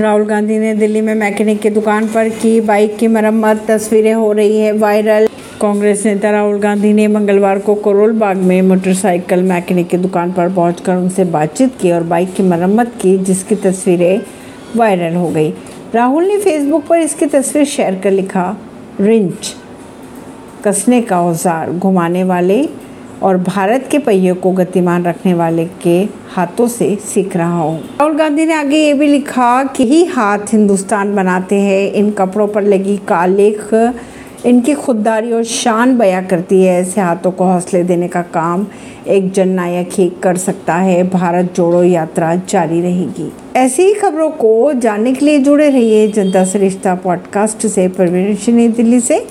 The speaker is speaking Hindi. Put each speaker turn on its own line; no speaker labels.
राहुल गांधी ने दिल्ली में मैकेनिक की दुकान पर की, बाइक की मरम्मत, तस्वीरें हो रही है वायरल। कांग्रेस नेता राहुल गांधी ने मंगलवार को करोल बाग में मोटरसाइकिल मैकेनिक की दुकान पर पहुंचकर उनसे बातचीत की और बाइक की मरम्मत की, जिसकी तस्वीरें वायरल हो गई। राहुल ने फेसबुक पर इसकी तस्वीर शेयर कर लिखा, रिंच, कसने का औज़ार, घुमाने वाले और भारत के पहिए को गतिमान रखने वाले के हाथों से सीख रहा हूँ। राहुल गांधी ने आगे ये भी लिखा कि ही हाथ हिंदुस्तान बनाते हैं, इन कपड़ों पर लगी कालेख, इनकी खुददारी और शान बया करती है। ऐसे हाथों को हौसले देने का काम एक जननायक ही कर सकता है। भारत जोड़ो यात्रा जारी रहेगी। ऐसी ही खबरों को जानने के लिए जुड़े रहिए जनता सरिश्ता पॉडकास्ट से। परवीन दिल्ली से।